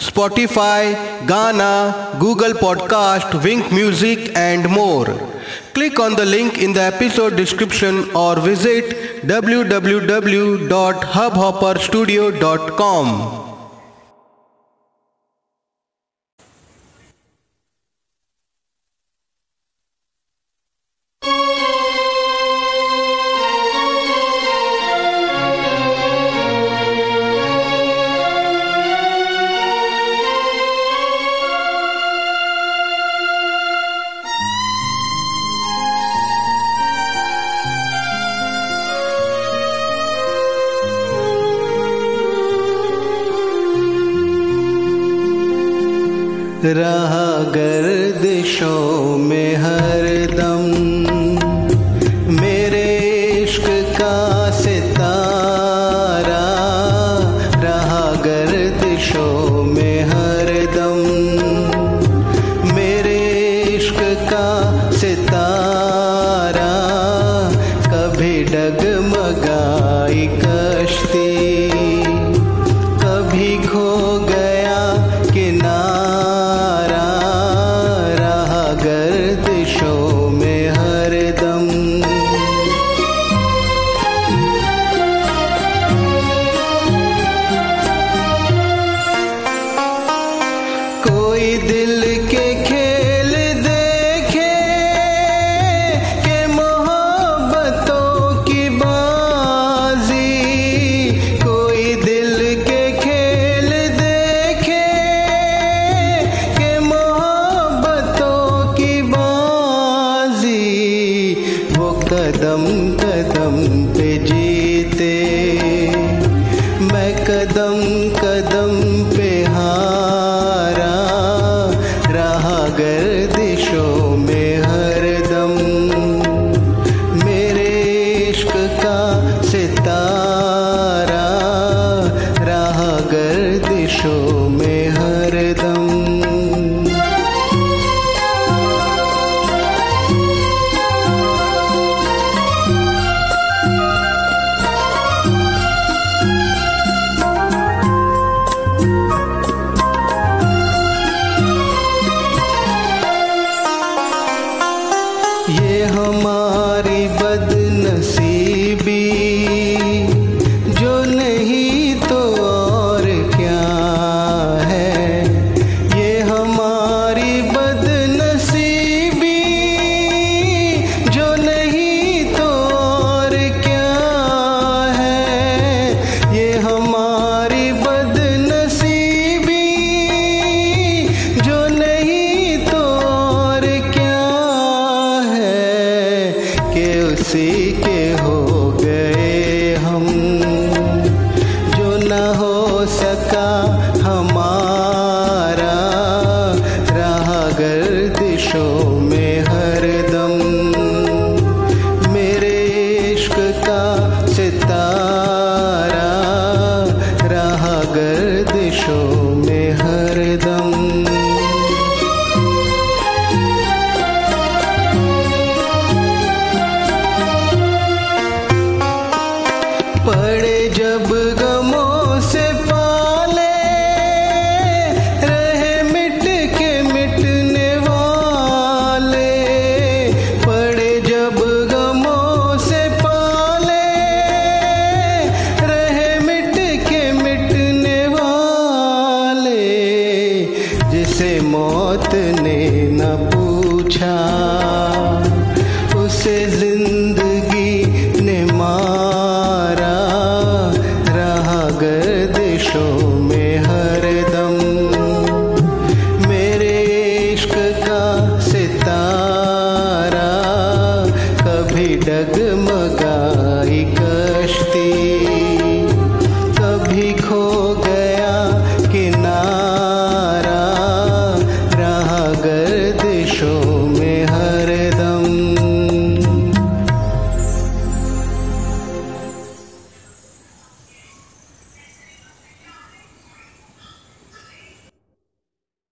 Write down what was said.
Spotify, Gaana, Google Podcast, Wynk Music and more. Click on the link in the episode description or visit www.hubhopperstudio.com. रहा गर्दिशों में हरदम कोई दिल के खेल देखे के मोहब्बतों की बाजी, कोई दिल के खेल देखे के मोहब्बतों की बाजी, वो कदम में हरदम